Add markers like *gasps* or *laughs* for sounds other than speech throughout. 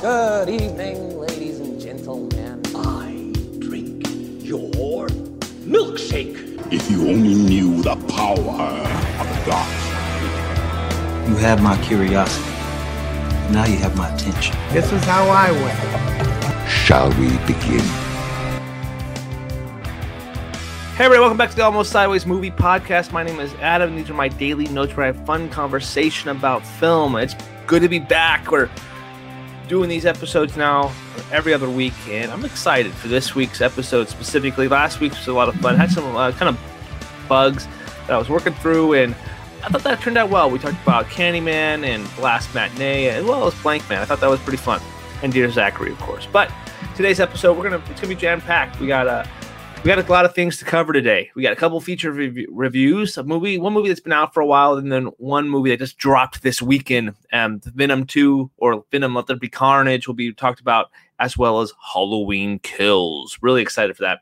Good evening, ladies and gentlemen. I drink your milkshake. If you only knew the power of the dark. You have my curiosity. Now you have my attention. This is how I win. Shall we begin? Hey everybody, welcome back to the Almost Sideways Movie Podcast. My name is Adam. These are my daily notes where I have fun conversation about film. It's good to be back. We're doing these episodes now every other week, and I'm excited for this week's episode specifically. Last week was a lot of fun. I Had some uh, kind of bugs that I was working through, and I thought that turned out well. We talked about Candyman and Blast Matinee, as well as Blank Man. I thought that was pretty fun, and Dear Zachary, of course. But today's episode, we're gonna it's gonna be jam packed. We got a uh, we got a lot of things to cover today. We got a couple feature rev- reviews, a movie, one movie that's been out for a while, and then one movie that just dropped this weekend. Um, Venom Two or Venom Let There Be Carnage will be talked about, as well as Halloween Kills. Really excited for that.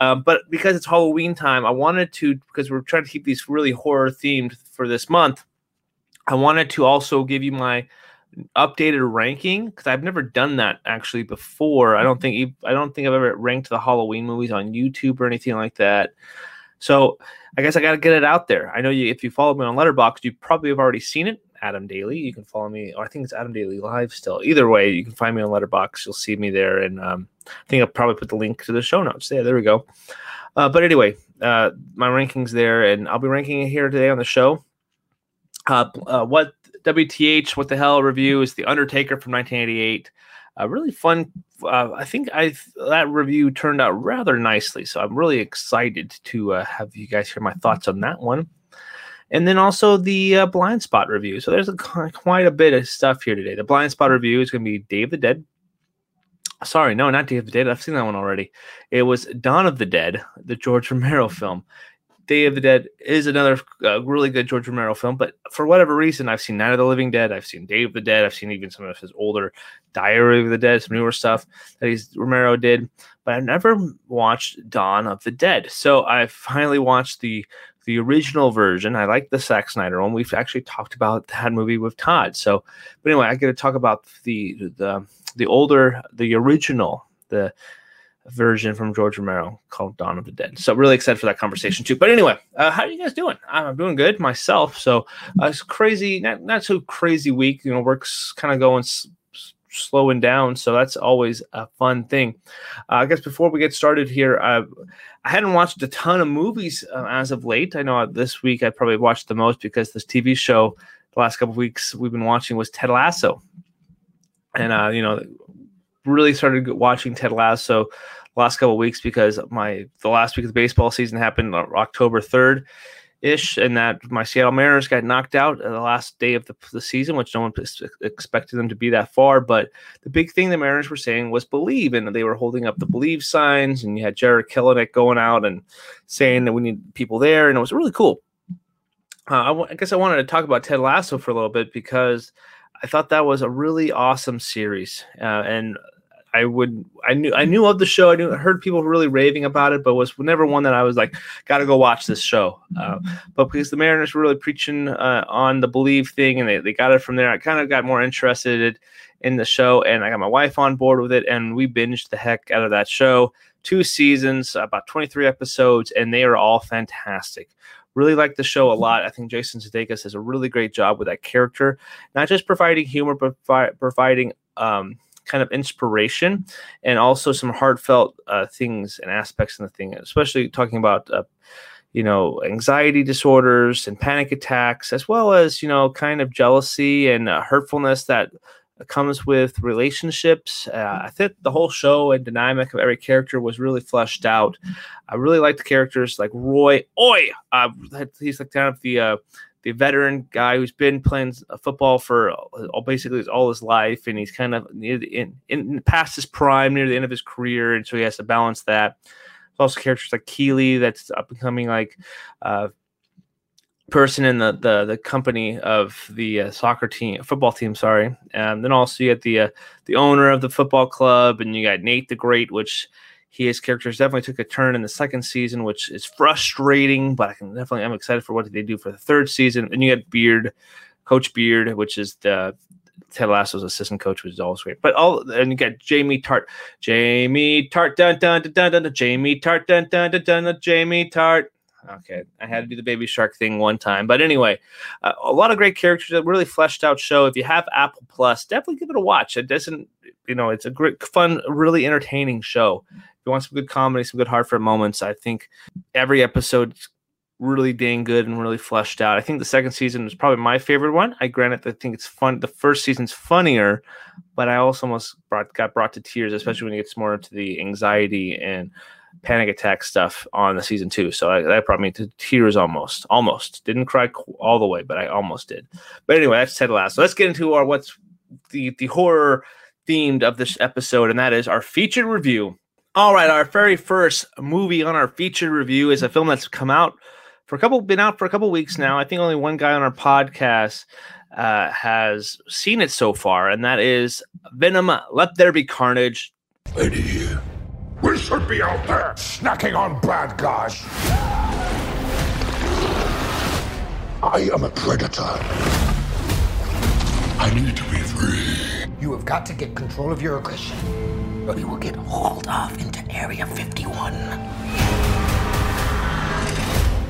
Um, but because it's Halloween time, I wanted to because we're trying to keep these really horror themed for this month. I wanted to also give you my updated ranking because I've never done that actually before. I don't think I don't think I've ever ranked the Halloween movies on YouTube or anything like that. So I guess I got to get it out there. I know you if you follow me on Letterboxd, you probably have already seen it. Adam Daly, you can follow me, or I think it's Adam Daly Live still. Either way, you can find me on Letterboxd. You'll see me there, and um, I think I'll probably put the link to the show notes. Yeah, there we go. Uh, but anyway, uh, my rankings there, and I'll be ranking it here today on the show. Uh, uh, what WTH, what the hell review is The Undertaker from 1988. A really fun. Uh, I think I that review turned out rather nicely, so I'm really excited to uh, have you guys hear my thoughts on that one. And then also the uh, blind spot review. So there's a, quite a bit of stuff here today. The blind spot review is going to be Day of the Dead. Sorry, no, not Day of the Dead. I've seen that one already. It was Dawn of the Dead, the George Romero film. Day of the Dead is another uh, really good George Romero film, but for whatever reason, I've seen Night of the Living Dead, I've seen Day of the Dead, I've seen even some of his older Diary of the Dead, some newer stuff that he's Romero did, but I've never watched Dawn of the Dead. So I finally watched the the original version. I like the Zack Snyder one. We've actually talked about that movie with Todd. So, but anyway, I get to talk about the the the older, the original, the version from George Romero called Dawn of the Dead. So really excited for that conversation too. But anyway, uh, how are you guys doing? I'm doing good myself. So uh, it's crazy, not not so crazy week. You know, work's kind of going s- slowing down, so that's always a fun thing. Uh, I guess before we get started here, uh, I hadn't watched a ton of movies uh, as of late. I know this week I probably watched the most because this TV show the last couple weeks we've been watching was Ted Lasso, and uh, you know really started watching Ted Lasso last couple weeks because my the last week of the baseball season happened October third ish, and that my Seattle Mariners got knocked out the last day of the, the season, which no one expected them to be that far. But the big thing the Mariners were saying was believe, and they were holding up the believe signs, and you had Jarred Kelenic going out and saying that we need people there, and it was really cool. Uh, I, w- I guess I wanted to talk about Ted Lasso for a little bit because I thought that was a really awesome series, uh, and I would I knew I knew of the show. I knew heard people really raving about it, but was never one that I was like, got to go watch this show. Uh, but because the Mariners were really preaching uh, on the believe thing, and they, they got it from there, I kind of got more interested in the show, and I got my wife on board with it, and we binged the heck out of that show. Two seasons, about 23 episodes, and they are all fantastic really like the show a lot. I think Jason Sudeikis does a really great job with that character, not just providing humor, but providing um, kind of inspiration and also some heartfelt uh, things and aspects in the thing, especially talking about. Uh, you know, anxiety disorders and panic attacks, as well as, you know, kind of jealousy and uh, hurtfulness that comes with relationships. Uh, I think the whole show and dynamic of every character was really fleshed out. I really liked the characters like Roy. Oi, uh, he's like kind of the uh, the veteran guy who's been playing football for all, basically all his life, and he's kind of in, in past his prime, near the end of his career, and so he has to balance that. Also characters like Keeley, that's up and coming like uh, person in the, the the company of the uh, soccer team, football team. Sorry, and then also you get the uh, the owner of the football club, and you got Nate the Great, which his characters definitely took a turn in the second season, which is frustrating, but I can definitely I'm excited for what they do for the third season. And you got Beard, Coach Beard, which is the Ted Lasso's assistant coach which is always great. But all and you got Jamie Tartt, Jamie Tartt, dun dun dun dun dun, dun Jamie Tartt, dun dun dun dun, dun Jamie Tartt. Okay, I had to do the Baby Shark thing one time, but anyway, uh, a lot of great characters. A really fleshed out show. If you have Apple Plus, definitely give it a watch. It doesn't, you know, it's a great, fun, really entertaining show. If you want some good comedy, some good heartfelt moments, I think every episode really dang good and really fleshed out. I think the second season is probably my favorite one. I granted, I think it's fun. The first season's funnier, but I also almost brought got brought to tears, especially when it gets more into the anxiety and panic attack stuff on the season two. So I, that brought me to tears almost. Almost didn't cry all the way, but I almost did. But anyway, that's Ted Lasso. Let's get into our what's the the horror themed of this episode, and that is our featured review. All right, our very first movie on our featured review is a film that's come out for a couple been out for a couple weeks now. I think only one guy on our podcast uh, has seen it so far, and that is Venom. Let there be carnage. We should be out there snacking on bad guys. I am a predator. I need to be free. You have got to get control of your aggression. Or you will get hauled off into Area 51.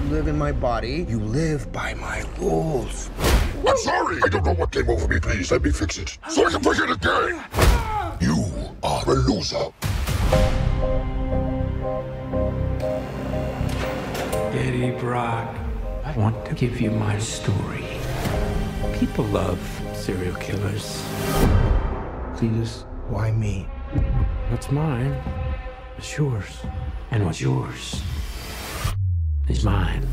You live in my body. You live by my rules. I'm sorry. I don't know what came over me. Please let me fix it so I can bring it again. You are a loser. Eddie Brock, I want to give you my story. People love serial killers. Cletus, why me? What's mine is yours, and what's yours is mine.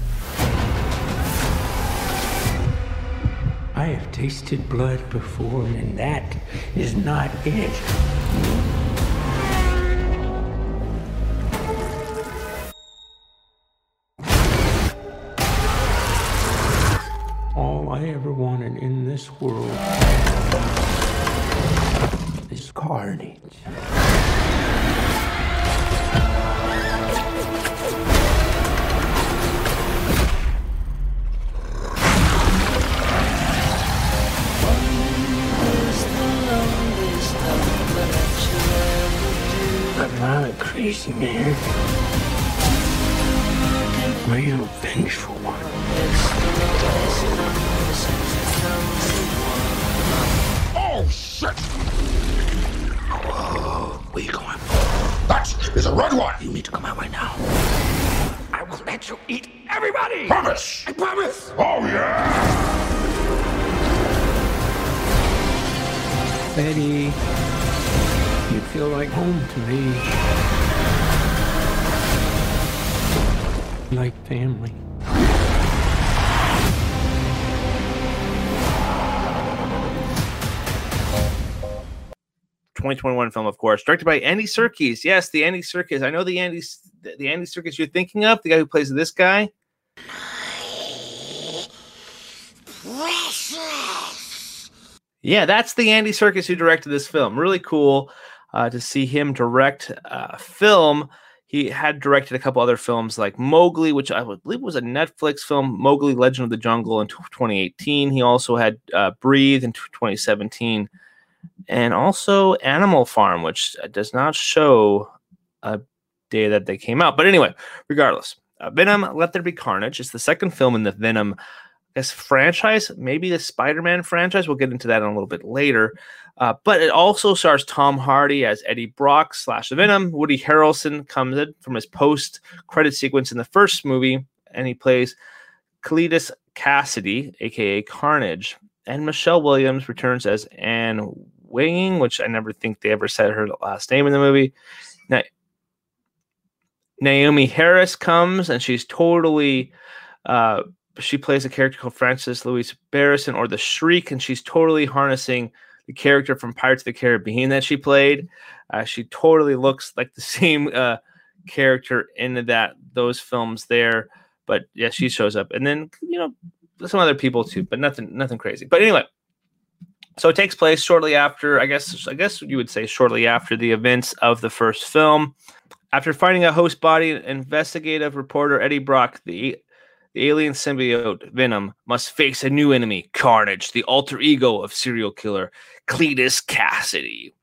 I have tasted blood before, and that is not it. World is carnage. Like family. 2021 film, of course, directed by Andy Serkis. Yes, the Andy Serkis. I know the Andy the Andy Serkis you're thinking of, the guy who plays this guy. Yeah, that's the Andy Serkis who directed this film. Really cool uh, to see him direct a film. He had directed a couple other films like Mowgli, which I believe was a Netflix film, Mowgli Legend of the Jungle in 2018. He also had uh, Breathe in 2017 and also Animal Farm, which does not show a day that they came out. But anyway, regardless, uh, Venom: Let There Be Carnage is the second film in the Venom, I guess, franchise, maybe the Spider-Man franchise. We'll get into that in a little bit later. Uh, but it also stars Tom Hardy as Eddie Brock slash Venom. Woody Harrelson comes in from his post-credit sequence in the first movie, and he plays Cletus Cassidy, aka Carnage. And Michelle Williams returns as Anne Weying, which I never think they ever said her last name in the movie. Na- Naomie Harris comes and she's totally uh, she plays a character called Frances Louise Barrison or the Shriek, and she's totally harnessing the character from Pirates of the Caribbean that she played. Uh, she totally looks like the *laughs* same uh, character in that those films there. But yeah, she shows up, and then you know some other people too, but nothing nothing crazy. But anyway, so it takes place shortly after, I guess, I guess you would say shortly after the events of the first film. After finding a host body, investigative reporter Eddie Brock, the the alien symbiote Venom must face a new enemy, Carnage, the alter ego of serial killer Cletus Cassidy.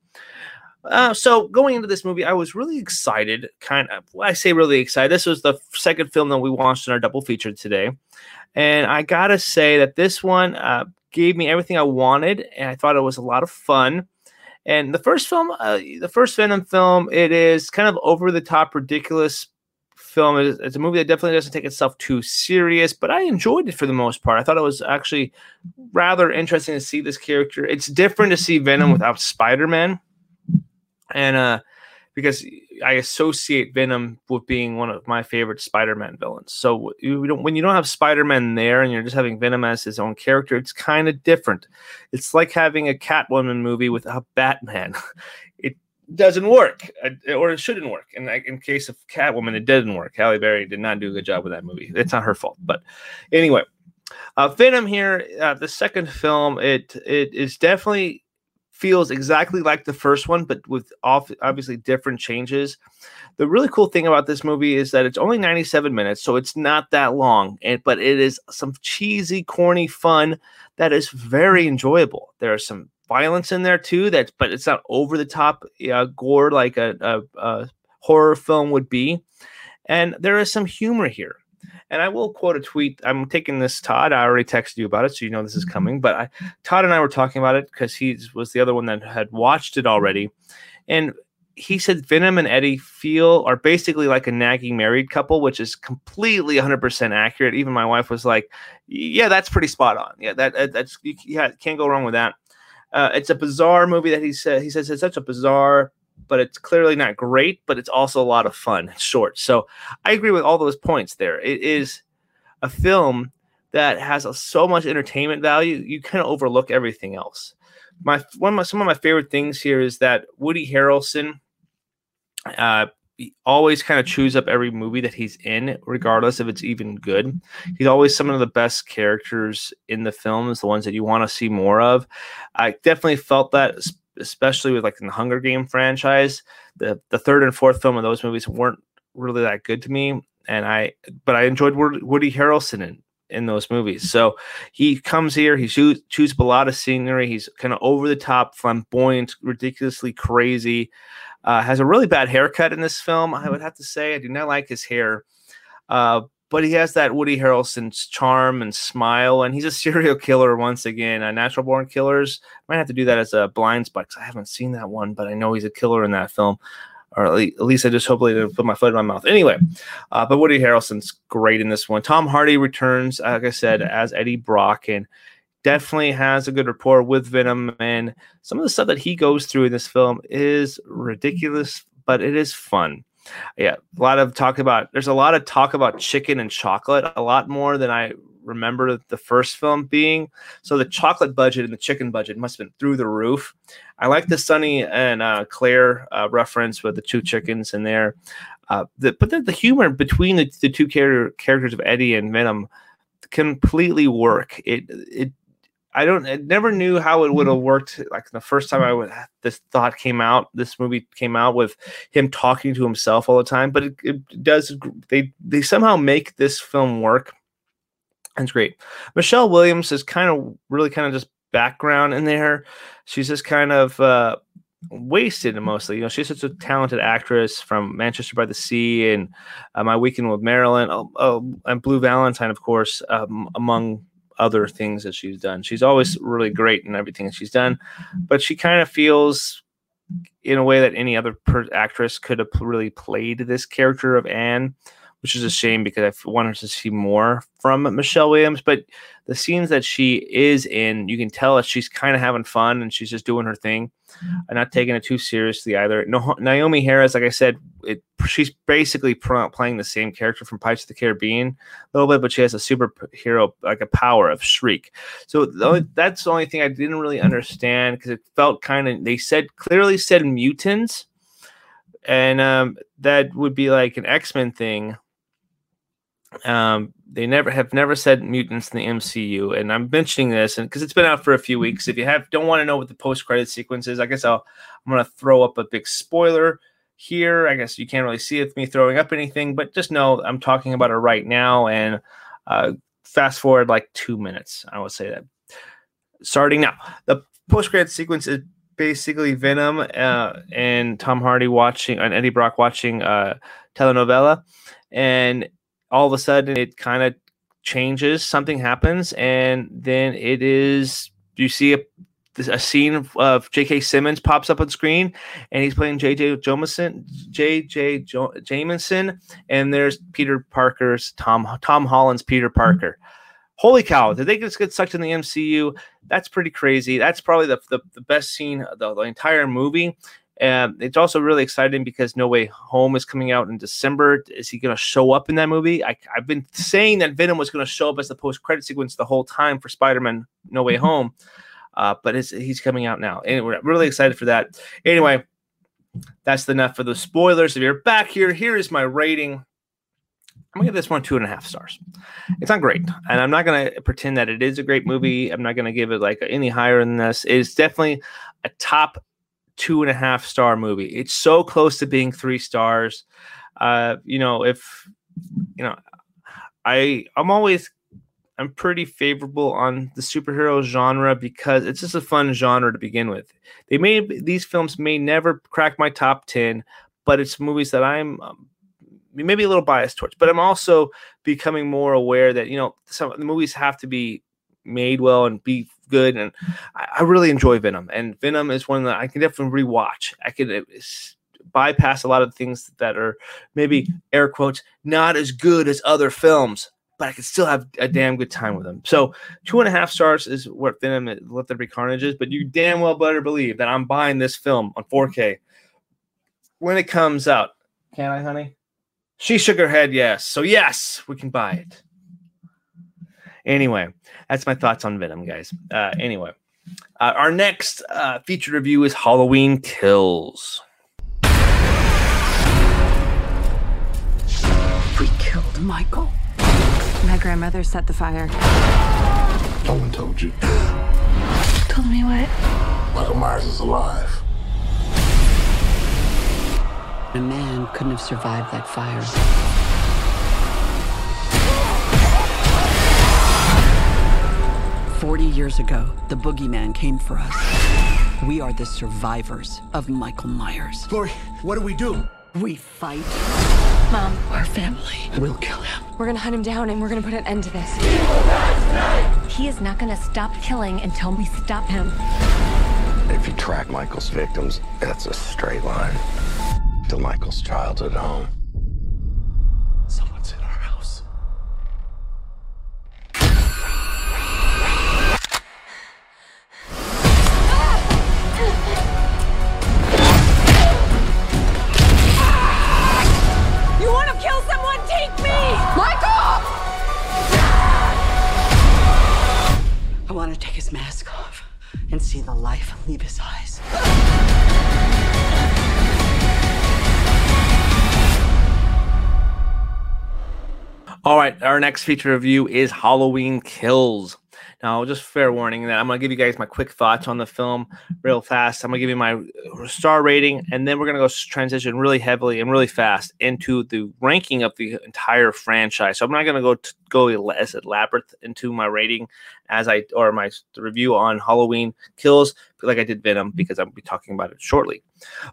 Uh, so going into this movie, I was really excited. Kind of, I say really excited. This was the second film that we watched in our double feature today, and I gotta say that this one uh, gave me everything I wanted, and I thought it was a lot of fun. And the first film, uh, the first Venom film, it is kind of over the top, ridiculous film. It's, it's a movie that definitely doesn't take itself too serious, but I enjoyed it for the most part. I thought it was actually rather interesting to see this character. It's different to see Venom without Spider Man, and uh, because I associate Venom with being one of my favorite Spider-Man villains. So you don't, when you don't have Spider-Man there and you're just having Venom as his own character, it's kind of different. It's like having a Catwoman movie without Batman. *laughs* it doesn't work, uh, or it shouldn't work. And in case of Catwoman, it didn't work. Halle Berry did not do a good job with that movie. It's not her fault. But anyway, uh, Venom here, uh, the second film, it it is definitely feels exactly like the first one, but with obviously different changes. The really cool thing about this movie is that it's only 97 minutes, so it's not that long, and, but it is some cheesy, corny fun that is very enjoyable. There are some violence in there too, that but it's not over the top uh, gore like a, a, a horror film would be, and there is some humor here. And I will quote a tweet. I'm taking this, Todd. I already texted you about it, so you know this is coming. But I, Todd and I were talking about it because he was the other one that had watched it already. And he said Venom and Eddie feel are basically like a nagging married couple, which is completely 100% accurate. Even my wife was like, "Yeah, that's pretty spot on. Yeah, that that's yeah, can't go wrong with that." Uh, it's a bizarre movie that he said. He says it's such a bizarre but it's clearly not great, but it's also a lot of fun. It's short. So I agree with all those points there. It is a film that has a, so much entertainment value, you kind of overlook everything else. My one of my, some of my favorite things here is that Woody Harrelson uh, always kind of chews up every movie that he's in, regardless if it's even good. He's always some of the best characters in the films, the ones that you want to see more of. I definitely felt that especially with like in the Hunger Game franchise. The the third and fourth film of those movies weren't really that good to me, and I but I enjoyed Woody Harrelson in in those movies. So he comes here, he shoots, shoots a lot of scenery. He's kind of over the top, flamboyant, ridiculously crazy. Uh, has a really bad haircut in this film. I would have to say I do not like his hair. Uh, but he has that Woody Harrelson's charm and smile, and he's a *laughs* serial killer once again. Uh, Natural Born Killers might have to do that as a blind spot because I haven't seen that one, but I know he's a killer in that film, or at least, at least I just hopefully didn't put my foot in my mouth. Anyway, uh, but Woody Harrelson's great in this one. Tom Hardy returns, like I said, as Eddie Brock, and definitely has a good rapport with Venom, and some of the stuff that he goes through in this film is ridiculous, but it is fun yeah, a lot of talk about. There's a lot of talk about chicken and chocolate, a lot more than I remember the first film being. So the chocolate budget and the chicken budget must have been through the roof. I like the Sonny and uh, Claire uh, reference with the two chickens in there. Uh, the, but the, the, humor between the, the two char- characters of Eddie and Venom completely work. It it I don't I never knew how it would have worked. Like the first time I would this thought came out, this movie came out with him talking to himself all the time. But it, it does they they somehow make this film work. That's great. Michelle Williams is kind of really kind of just background in there. She's just kind of uh, wasted mostly. You know, she's such a talented actress from Manchester by the Sea and uh, My Weekend with Marilyn, oh, oh, and Blue Valentine, of course, um, among other things that she's done. She's always really great in everything she's done, but she kind of feels in a way that any other per- actress could have really played this character of Anne which is a shame because I wanted to see more from Michelle Williams. But the scenes that she is in, you can tell that she's kind of having fun and she's just doing her thing and not taking it too seriously either. No, Naomie Harris, like I said, it, she's basically playing the same character from Pirates of the Caribbean a little bit, but she has a superhero like a power of Shriek. So the only, that's the only thing I didn't really understand because it felt kind of they said clearly said mutants. And um, that would be like an X Men thing, um, they never have never said mutants in the MCU, and I'm mentioning this and because it's been out for a few weeks. If you have don't want to know what the post credit sequence is, I guess I'll I'm gonna throw up a big spoiler here. I guess you can't really see it me throwing up anything, but just know I'm talking about it right now, and Uh, fast forward like two minutes, I would say that. Starting now, the post credit sequence is basically Venom uh, and Tom Hardy watching and Eddie Brock watching uh, telenovela, and all of a sudden it kind of changes. Something happens, and then it is you see a a scene of J.K. Simmons pops up on screen, and he's playing J.J. Jameson, J.J. Jo- Jameson, and there's Peter Parker's Tom Tom Holland's Peter mm-hmm. Parker. Holy cow! Did they just get sucked in the MCU? That's pretty crazy. That's probably the the, the best scene of the, the entire movie. And it's also really exciting because No Way Home is coming out in December. Is he going to show up in that movie? I, have been saying that Venom was going to show up as the post credit sequence the whole time for Spider Man No Way Home. Uh, but he's coming out now, and we're really excited for that. Anyway, that's enough for the spoilers. If you're back here, here is my rating. I'm gonna give this one two and a half stars. It's not great, and I'm not gonna pretend that it is a great movie. I'm not gonna give it like any higher than this. It's definitely a top two and a half star movie. It's so close to being three stars. Uh, you know, if you know, I I'm always I'm pretty favorable on the superhero genre because it's just a fun genre to begin with. They may these films may never crack my top ten, but it's movies that I'm um, maybe a little biased towards. But I'm also becoming more aware that you know some the movies have to be made well and be good. And I, I really enjoy Venom, and Venom is one that I can definitely rewatch. I can uh, bypass a lot of things that are maybe air quotes not as good as other films but I could still have a damn good time with them. So two and a half stars is what Venom Let There Be Carnage is, but you damn well better believe that I'm buying this film on 4K when it comes out. Can I, honey? She shook her head yes. So yes, we can buy it. Anyway, that's my thoughts on Venom, guys. Uh, anyway, uh, our next uh, feature review is Halloween Kills. We killed Michael. My grandmother set the fire. No one told you. *gasps* Told me what? Michael Myers is alive. A man couldn't have survived that fire. Forty years ago, the boogeyman came for us. We are the survivors of Michael Myers. Lori, what do we do? We fight. Mom, our family We'll kill him. We're gonna hunt him down and we're gonna put an end to this. He is not gonna stop killing until we stop him. If you track Michael's victims, that's a straight line to Michael's childhood home. The leave his eyes. All right, our next feature review is Halloween Kills. Now, just fair warning that I'm going to give you guys my quick thoughts on the film real fast. I'm going to give you my star rating, and then we're going to go transition really heavily and really fast into the ranking of the entire franchise. So I'm not going to go to, go as elaborate into my rating as I or my review on Halloween Kills like I did Venom because I'll be talking about it shortly.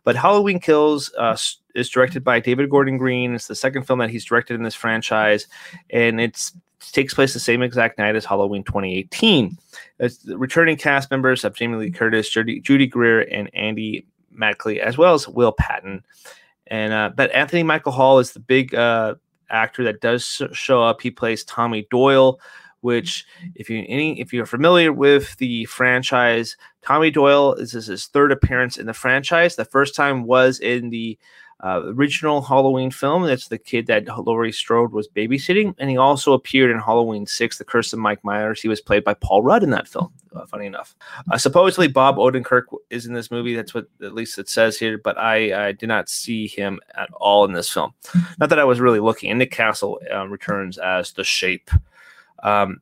But Halloween Kills uh, is directed by David Gordon Green. It's the second film that he's directed in this franchise, and it's takes place the same exact night as Halloween 2018. As the returning cast members of Jamie Lee Curtis, Judy, Judy Greer, and Andy Madkley, as well as Will Patton. And uh, but Anthony Michael Hall is the big uh, actor that does show up. He plays Tommy Doyle, which if you any if you're familiar with the franchise, Tommy Doyle is his third appearance in the franchise. The first time was in the uh, original Halloween film. That's the kid that Laurie Strode was babysitting, and he also appeared in Halloween Six: The Curse of Mike Myers. He was played by Paul Rudd in that film. Uh, funny enough, uh, supposedly Bob Odenkirk is in this movie. That's what at least it says here, but I, I did not see him at all in this film. Not that I was really looking. And Nick Castle um, returns as the Shape. Um,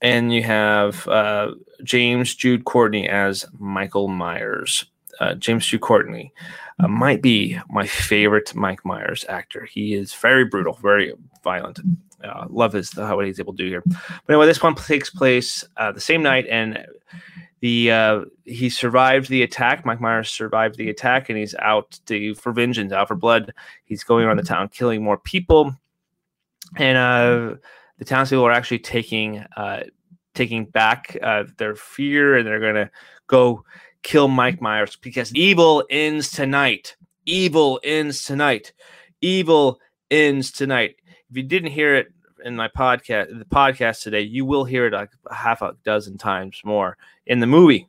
and you have uh, James Jude Courtney as Michael Myers. Uh, James Jude Courtney uh, might be my favorite Mike Myers actor. He is very brutal, very violent. uh, love his how what he's able to do here. But anyway, this one takes place uh, the same night, and the uh, he survived the attack. Mike Myers survived the attack, and he's out to for vengeance, out for blood. He's going around the town, killing more people, and uh, the townspeople are actually taking uh, taking back uh, their fear, and they're gonna go kill Mike Myers because evil ends tonight. Evil ends tonight. Evil ends tonight. If you didn't hear it in my podcast, the podcast today, you will hear it like a half a dozen times more in the movie.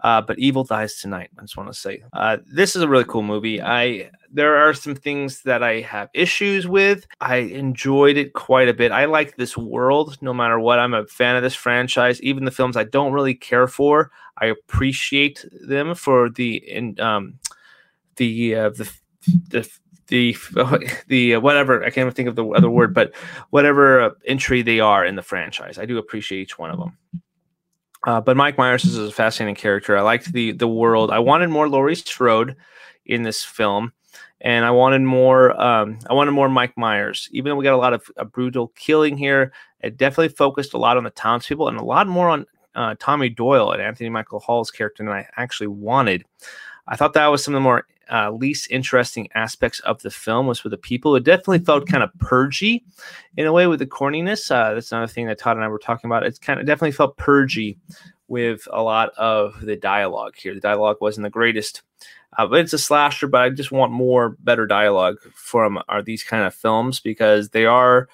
Uh, but evil dies tonight. I just want to say uh, this is a really cool movie. I there are some things that I have issues with. I enjoyed it quite a bit. I like this world, no matter what. I'm a fan of this franchise. Even the films I don't really care for, I appreciate them for the in um, the uh, the the the *laughs* the uh, whatever I can't even think of the other word, but whatever uh, entry they are in the franchise, I do appreciate each one of them. Uh, but Mike Myers is a fascinating character. I liked the the world. I wanted more Laurie Strode in this film, and I wanted more. Um, I wanted more Mike Myers. Even though we got a lot of a brutal killing here, it definitely focused a lot on the townspeople and a lot more on uh, Tommy Doyle and Anthony Michael Hall's character than I actually wanted. I thought that was some of the more uh, least interesting aspects of the film was with the people. It definitely felt kind of purgy in a way with the corniness. Uh, that's another thing that Todd and I were talking about. It's kind of definitely felt purgy with a lot of the dialogue here. The dialogue wasn't the greatest, uh, but it's a slasher. But I just want more, better dialogue from are these kind of films because they are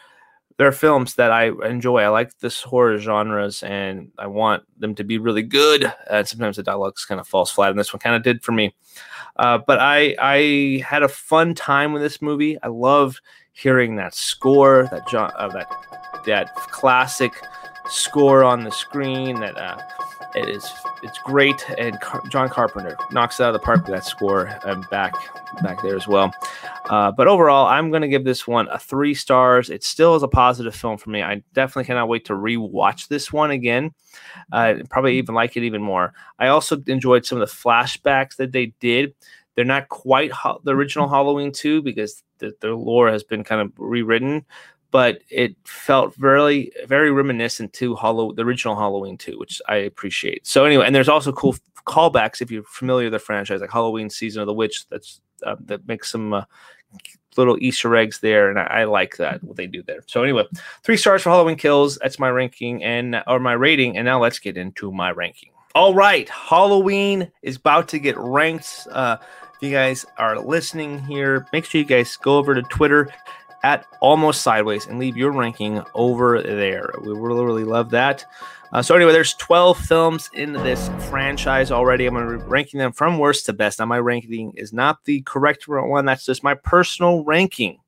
they're films that I enjoy. I like this horror genres, and I want them to be really good. And sometimes the dialogue kind of falls flat, and this one kind of did for me. Uh, but I I had a fun time with this movie. I loved hearing that score, that John, uh, that that classic score on the screen. That uh, it is it's great, and Car- John Carpenter knocks it out of the park with that score. and back back there as well. Uh, but overall, I'm going to give this one a three stars. It still is a positive film for me. I definitely cannot wait to rewatch this one again. Uh, probably even like it even more. I also enjoyed some of the flashbacks that they did. They're not quite ho- the original Halloween 2 because the, the lore has been kind of rewritten, but it felt very very reminiscent to Hollow the original Halloween 2, which I appreciate. So anyway, and there's also cool callbacks if you're familiar with the franchise, like Halloween Season of the Witch. That's uh, that makes some uh, little Easter eggs there, and I, I, like that what they do there. So anyway, three stars for Halloween Kills. That's my ranking and or my rating. And now let's get into my ranking. All right, Halloween is about to get ranked. Uh, if you guys are listening here, make sure you guys go over to Twitter at Almost Sideways and leave your ranking over there. We really, really love that. Uh, so anyway, there's 12 films in this franchise already. I'm going to be ranking them from worst to best. Now, my ranking is not the correct one. That's just my personal ranking.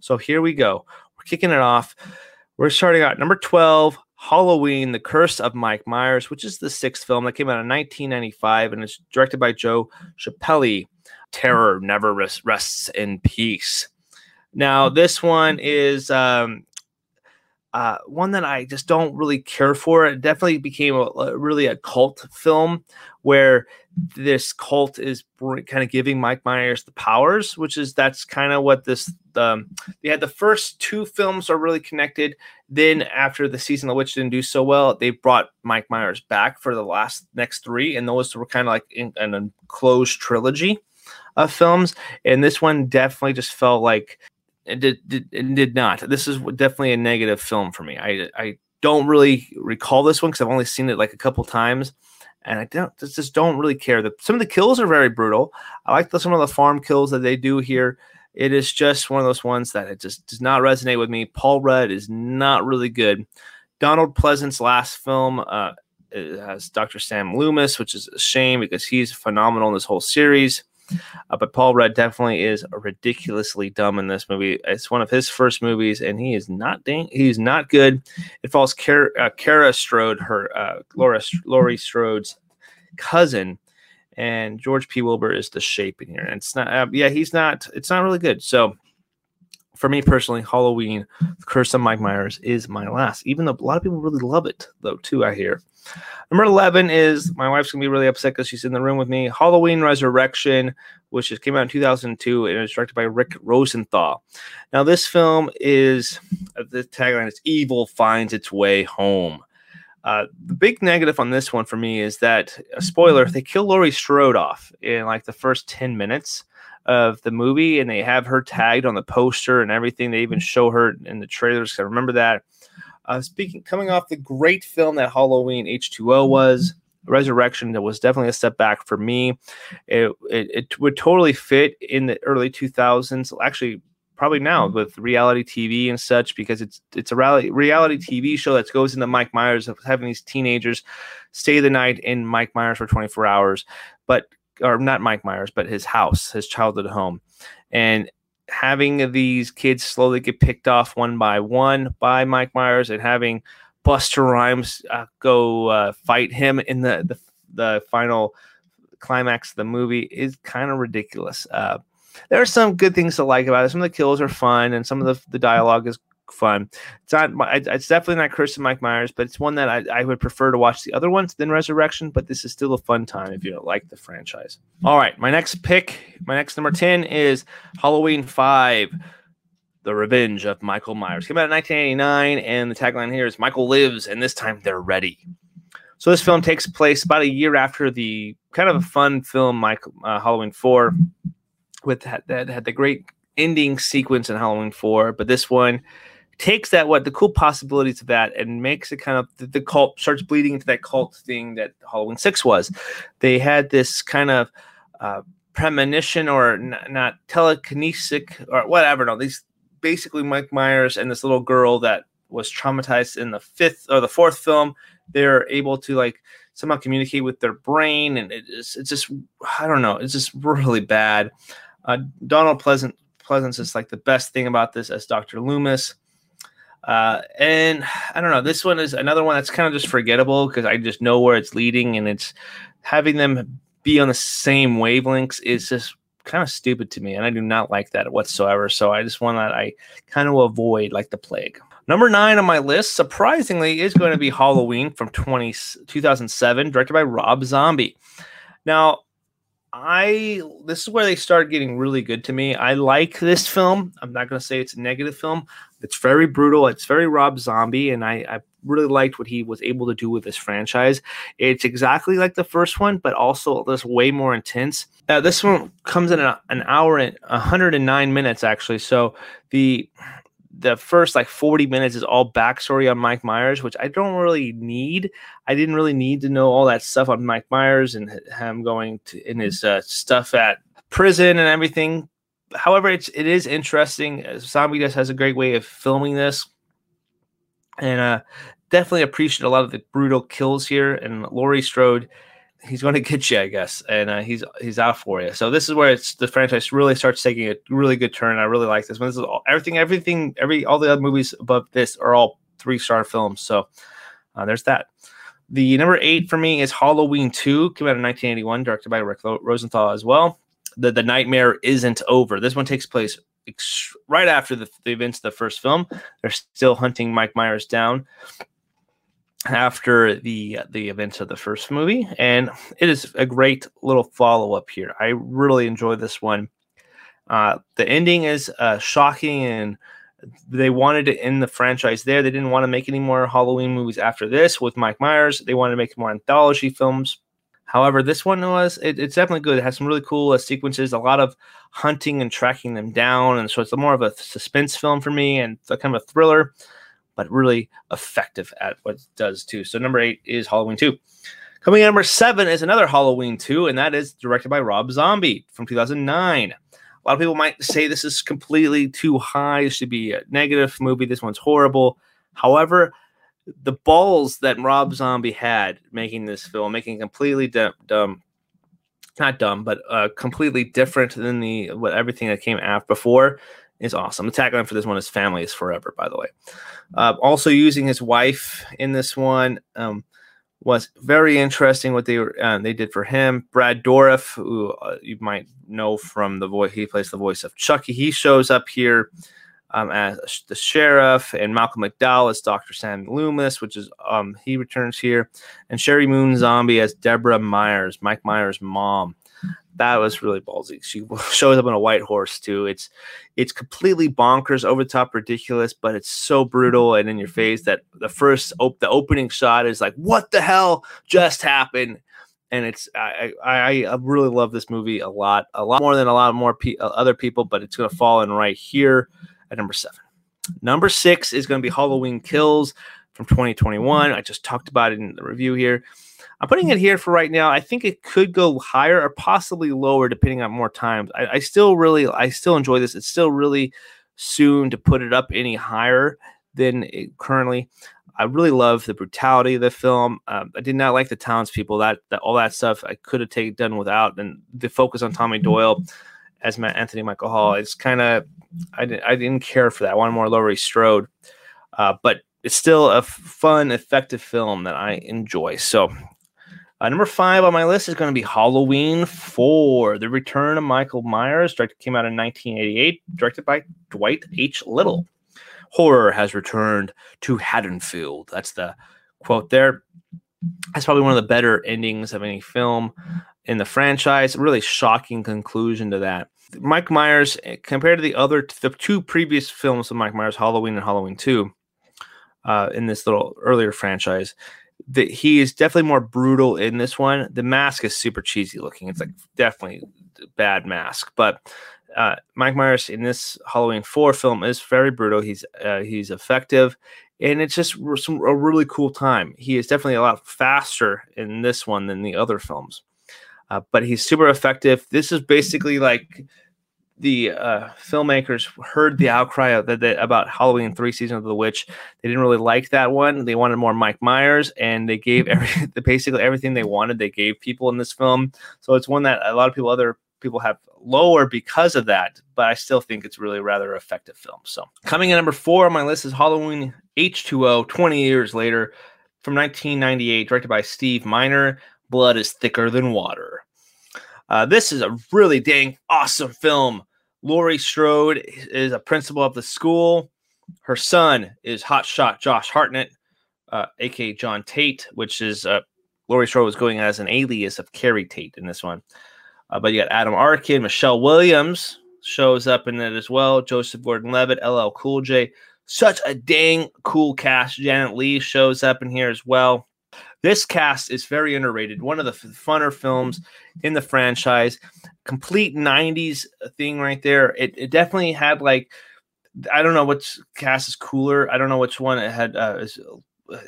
So here we go. We're kicking it off. We're starting out number 12, Halloween, The Curse of Mike Myers, which is the sixth film that came out in 1995 and it's directed by Joe Chiapelli. Terror never rests in peace. Now, this one is um, uh, one that I just don't really care for. It definitely became a, a really a cult film where this cult is kind of giving Mike Myers the powers, which is that's kind of what this. Um, they had the first two films are really connected. Then after the season of witch didn't do so well, they brought Mike Myers back for the last next three, and those were kind of like in, an enclosed trilogy of films. And this one definitely just felt like it did, did, it did not. This is definitely a negative film for me. I I don't really recall this one because I've only seen it like a couple times, and I don't just don't really care. some of the kills are very brutal. I like the, some of the farm kills that they do here. It is just one of those ones that it just does not resonate with me. Paul Rudd is not really good. Donald Pleasence's last film uh, has Dr. Sam Loomis, which is a shame because he's phenomenal in this whole series. Uh, but Paul Rudd definitely is ridiculously dumb in this movie. It's one of his first movies, and he is not dang- he's not good. It follows Kara, uh, Strode, her uh, Laura Laurie Strode's cousin, and George P. Wilbur is the shape in here. And it's not, uh, yeah, he's not. It's not really good. So for me personally, Halloween, The Curse of Mike Myers is my last. Even though a lot of people really love it, though, too. I hear. Number 11 is my wife's going to be really upset because she's in the room with me. Halloween Resurrection, which just came out in 2002 and was directed by Rick Rosenthal. Now, this film is uh, the tagline is Evil Finds Its Way Home. Uh, the big negative on this one for me is that, a spoiler, they kill Laurie Strode off in like the first 10 minutes of the movie and they have her tagged on the poster and everything. They even show her in the trailers. I remember that. Uh, speaking, coming off the great film that Halloween H2O was, Resurrection, that was definitely a step back for me. It, it, it would totally fit in the early 2000s. Actually, probably now with reality TV and such because it's it's a reality reality TV show that goes into Mike Myers of having these teenagers stay the night in Mike Myers for 24 hours, but or not Mike Myers, but his house, his childhood home, and having these kids slowly get picked off one by one by Mike Myers and having Busta Rhymes uh, go uh, fight him in the, the the final climax of the movie is kind of ridiculous. Uh, there are some good things to like about it. Some of the kills are fun, and some of the, the dialogue is fun. It's not. It's definitely not Curse of Mike Myers, but it's one that I, I would prefer to watch the other ones than Resurrection. But this is still a fun time if you don't like the franchise. All right, my next pick, my next number ten is Halloween Five. The Revenge of Michael Myers came out in 1989, and the tagline here is Michael lives, and this time they're ready. So this film takes place about a year after the kind of a fun film, Michael uh, Halloween Four, with that, that had the great ending sequence in Halloween Four, but this one takes that what the cool possibilities of that and makes it kind of the, the, cult starts bleeding into that cult thing that Halloween Six was. They had this kind of uh, premonition or n- not telekinesic or whatever. No, these basically Mike Myers and this little girl that was traumatized in the fifth or the fourth film. They're able to like somehow communicate with their brain, and it's it's just I don't know, it's just really bad. Uh, Donald Pleasant Pleasance is like the best thing about this as Dr. Loomis. Uh, and I don't know, this one is another one that's kind of just forgettable because I just know where it's leading, and it's having them be on the same wavelengths is just kind of stupid to me, and I do not like that whatsoever. So I just want that I kind of avoid like the plague. Number nine on my list, surprisingly, is going to be Halloween from 20, 2007, directed by Rob Zombie. Now, I this is where they start getting really good to me. I like this film. I'm not to say it's a negative film. It's very brutal. It's very Rob Zombie, and I, I really liked what he was able to do with this franchise. It's exactly like the first one, but also this way more intense. Uh, this one comes in a, an hour and 109 minutes actually. So the the first like 40 minutes is all backstory on Mike Myers, which I don't really need. I didn't really need to know all that stuff on Mike Myers and him going to in his uh, stuff at prison and everything. However, it's it is interesting. Uh, Zombie just has a great way of filming this, and uh, definitely appreciate a lot of the brutal kills here. And Laurie Strode he's going to get you, I guess, and uh, he's he's out for you. So this is where it's the franchise really starts taking a really good turn. I really like this one. This is all, everything, everything, every all the other movies above this are all three star films. So uh, there's that. The number eight for me is Halloween Two, came out in 1981, directed by Rick Rosenthal as well. The the nightmare isn't over. This one takes place ex- right after the, the events of the first film. They're still hunting Mike Myers down after the the events of the first movie and it is a great little follow-up here. I really enjoy this one. Uh, the ending is uh, shocking and they wanted to end the franchise there. They didn't want to make any more halloween movies after this with mike myers. They wanted to make more anthology films. However this one was it, it's definitely good. It has some really cool uh, sequences a lot of hunting and tracking them down and so it's more of a suspense film for me and kind of a thriller but really effective at what it does too. So number eight is Halloween 2. Coming in number seven is another Halloween 2, and that is directed by Rob Zombie from 2009. A lot of people might say this is completely too high. It should be a negative movie. This one's horrible. However, the balls that Rob Zombie had making this film, making completely dumb, dumb not dumb, but uh, completely different than the what everything that came after before is awesome. The tagline for this one is "Family is forever." By the way, uh, also using his wife in this one um, was very interesting. What they uh, they did for him, Brad Dourif, who uh, you might know from the voice he plays the voice of Chucky. He shows up here. um, as the sheriff, and Malcolm McDowell as Dr. Sam Loomis, which is um, he returns here, and Sheri Moon Zombie as Deborah Myers, Mike Myers' mom. That was really ballsy. She *laughs* shows up on a white horse too. It's it's completely bonkers, over the top, ridiculous, but it's so brutal and in your face that the first op- the opening shot is like, what the hell just happened? and it's I, I, I really love this movie a lot, a lot more than a lot more pe- uh, other people, but it's to fall in right here at number seven. Number six is to be Halloween Kills from 2021. I just talked about it in the review here. I'm putting it here for right now. I think it could go higher or possibly lower depending on more times. I, I still really, I still enjoy this. It's still really soon to put it up any higher than currently. I really love the brutality of the film. Um, I did not like the townspeople. That, that all that stuff I could have taken done without, and the focus on Tommy Doyle as Matt Anthony Michael Hall. It's kind of I didn't I didn't care for that. I wanted more Laurie Strode, uh, but it's still a fun, effective film that I enjoy. So. Uh, number five on my list is going to be Halloween 4, The Return of Michael Myers. Directed came out in 1988, directed by Dwight H. Little horror has returned to Haddonfield. That's the quote there. That's probably one of the better endings of any film in the franchise. Really shocking conclusion to that. Mike Myers, eh, compared to the other, the two previous films of Mike Myers, Halloween and Halloween 2, uh, in this little earlier franchise, that he is definitely more brutal in this one. The mask is super cheesy looking. It's like definitely bad mask, but uh, Mike Myers in this Halloween Four film is very brutal. He's uh, he's effective, and it's just some, a really cool time. He is definitely a lot faster in this one than the other films, uh, but he's super effective. This is basically like the uh, filmmakers heard the outcry that, that, about Halloween Three: Season of the Witch. They didn't really like that one. They wanted more Mike Myers, and they gave every *laughs* basically everything they wanted. They gave people in this film. So it's one that a lot of people other people have lower because of that, but I still think it's really rather effective film. So coming in number four on my list is Halloween H2O, 20 years later from 1998, directed by Steve Miner. Blood is thicker than water. Uh, this is a really dang awesome film. Laurie Strode is a principal of the school. Her son is hotshot Josh Hartnett, uh, aka John Tate, which is uh, Laurie Strode was going as an alias of Keri Tate in this one. Uh, but you got Adam Arkin, Michelle Williams shows up in it as well. Joseph Gordon-Levitt, LL Cool J. Such a dang cool cast. Janet Leigh shows up in here as well. This cast is very underrated. One of the funner films in the franchise. Complete 90s thing right there. It, it definitely had like I don't know which cast is cooler. I don't know which one it had uh, is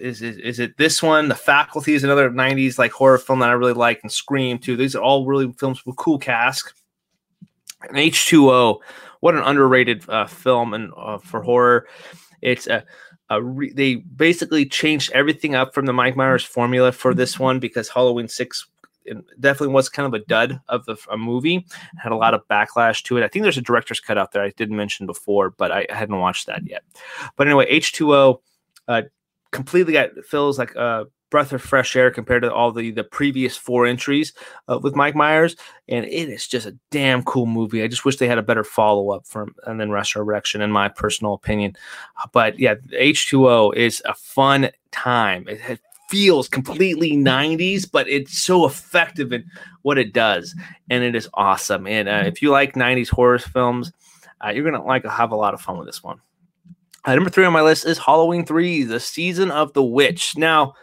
is, is is it this one? The Faculty is another '90s like horror film that I really like, and Scream too. These are all really films with cool cast. And H2O, what an underrated uh, film and uh, for horror. It's a, a re- they basically changed everything up from the Mike Myers formula for this one because Halloween Six definitely was kind of a dud of the, a movie. Had a lot of backlash to it. I think there's a director's cut out there I didn't mention before, but I, hadn't watched that yet. But anyway, H2O uh, completely got feels like a breath of fresh air compared to all the the previous four entries uh, with Mike Myers, and it is just a damn cool movie. I just wish they had a better follow up from and then Resurrection, in my personal opinion. But yeah, H two O is a fun time. It, it feels completely 90s, but it's so effective in what it does, and it is awesome. And uh, if you like 90s horror films, uh, you're gonna like have a lot of fun with this one. Uh, number three on my list is Halloween 3, The Season of the Witch. Now,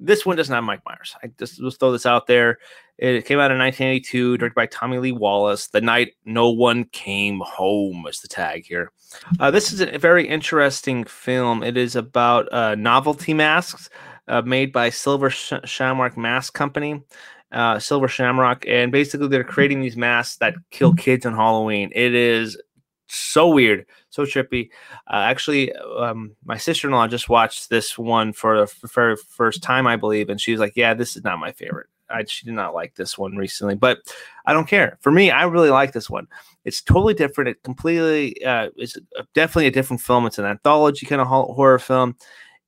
this one doesn't have Mike Myers. I just, just throw this out there. It came out in 1982, directed by Tommy Lee Wallace. The night no one came home is the tag here. Uh, this is a very interesting film. It is about uh, novelty masks uh, made by Silver Sh- Shamrock Mask Company. Uh, Silver Shamrock, and basically they're creating these masks that kill kids on Halloween. It is so weird, so trippy. Uh, actually, um, my sister in law just watched this one for the very first time, I believe, and she was like, "Yeah, this is not my favorite." I, she did not like this one recently, but I don't care. For me, I really like this one. It's totally different. It completely uh, is definitely a different film. It's an anthology kind of horror film.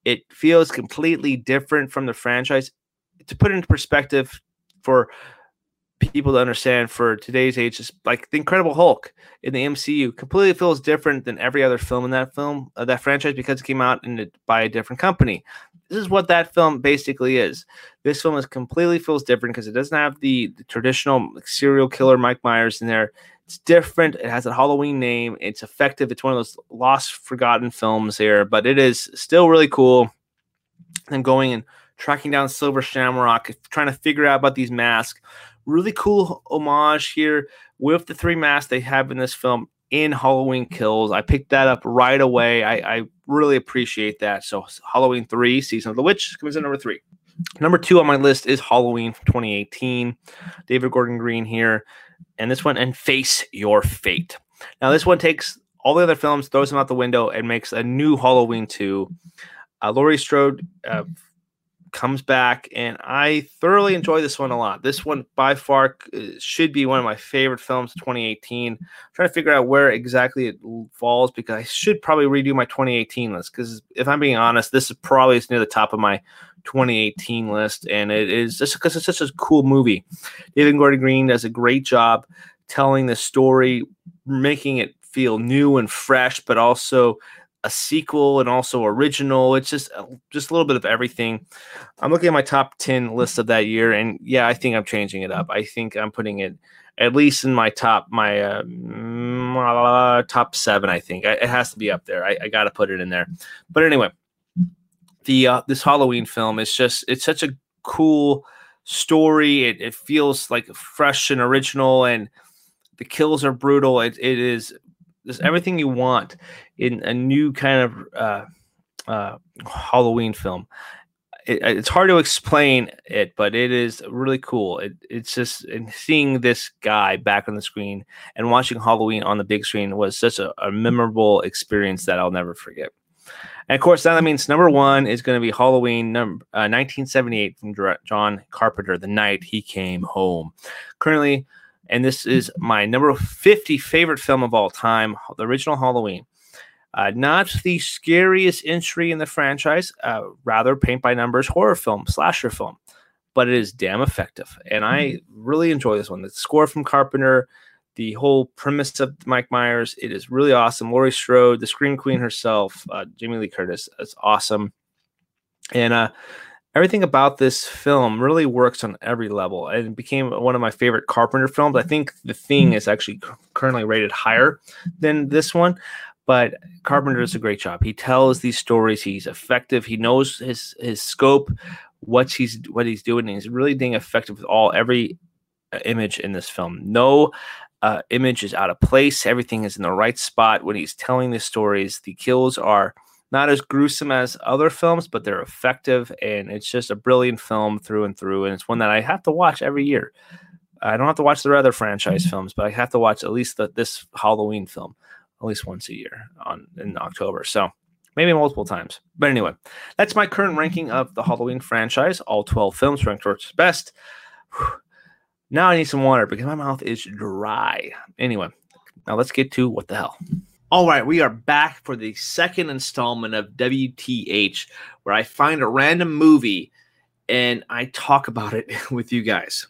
It feels completely different from the franchise. To put it into perspective, for people to understand for today's age is like the Incredible Hulk in the MCU completely feels different than every other film in that film uh, that franchise because it came out in it by a different company. This is what that film basically is. This film is completely feels different because it doesn't have the, the traditional like, serial killer Mike Myers in there. It's different. It has a Halloween name. It's effective. It's one of those lost, forgotten films here, but it is still really cool. And going and tracking down Silver Shamrock, trying to figure out about these masks really cool homage here with the three masks they have in this film in Halloween Kills. I picked that up right away. I, I really appreciate that. So Halloween 3, Season of the Witch comes in number three. Number two on my list is Halloween from 2018. David Gordon Green here. And this one, and Face Your Fate. Now, this one takes all the other films, throws them out the window, and makes a new Halloween 2. Uh, Laurie Strode uh, comes back, and I thoroughly enjoy this one a lot. This one by far uh, should be one of my favorite films of 2018. I'm trying to figure out where exactly it falls because I should probably redo my 2018 list. Because if I'm being honest, this is probably near the top of my 2018 list, and it is just because it's such a cool movie. David Gordon Green does a great job telling the story, making it feel new and fresh, but also a sequel and also original. It's just uh, just a little bit of everything. I'm looking at my top 10 list of that year and yeah, I think I'm changing it up. I think I'm putting it at least in my top my uh, top 7 I think. it has to be up there. I, I got to put it in there. But anyway, the uh, this Halloween film is just it's such a cool story. It, it feels like fresh and original and the kills are brutal. It, it is just everything you want in a new kind of uh, uh, Halloween film. It, it's hard to explain it, but it is really cool. It, it's just seeing this guy back on the screen and watching Halloween on the big screen was such a, a memorable experience that I'll never forget. And of course, that means number one is going to be Halloween number uh, 1978 from John Carpenter, The Night He Came Home. Currently, and this is my number 50 favorite film of all time, the original Halloween. Uh, not the scariest entry in the franchise, uh, rather paint by numbers horror film, slasher film, but it is damn effective. And I really enjoy this one. The score from Carpenter, the whole premise of Mike Myers, it is really awesome. Laurie Strode, the Scream Queen herself, uh, Jamie Lee Curtis, it's awesome. And uh, everything about this film really works on every level and it became one of my favorite carpenter films. I think the thing is actually currently rated higher than this one but carpenter does a great job. He tells these stories. He's effective. He knows his his scope what he's what he's doing and he's really being effective with all every uh, image in this film. No uh, image is out of place. Everything is in the right spot. When he's telling the stories the kills are not as gruesome as other films, but they're effective, and it's just a brilliant film through and through. And it's one that I have to watch every year. I don't have to watch the other franchise mm-hmm. films, but I have to watch at least the, this Halloween film at least once a year on in October. So maybe multiple times. But anyway, that's my current ranking of the Halloween franchise. All 12 films ranked towards best. Now I need some water because my mouth is dry. Anyway, now let's get to what the hell. All right, we are back for the second installment of WTH, where I find a random movie and I talk about it *laughs* with you guys.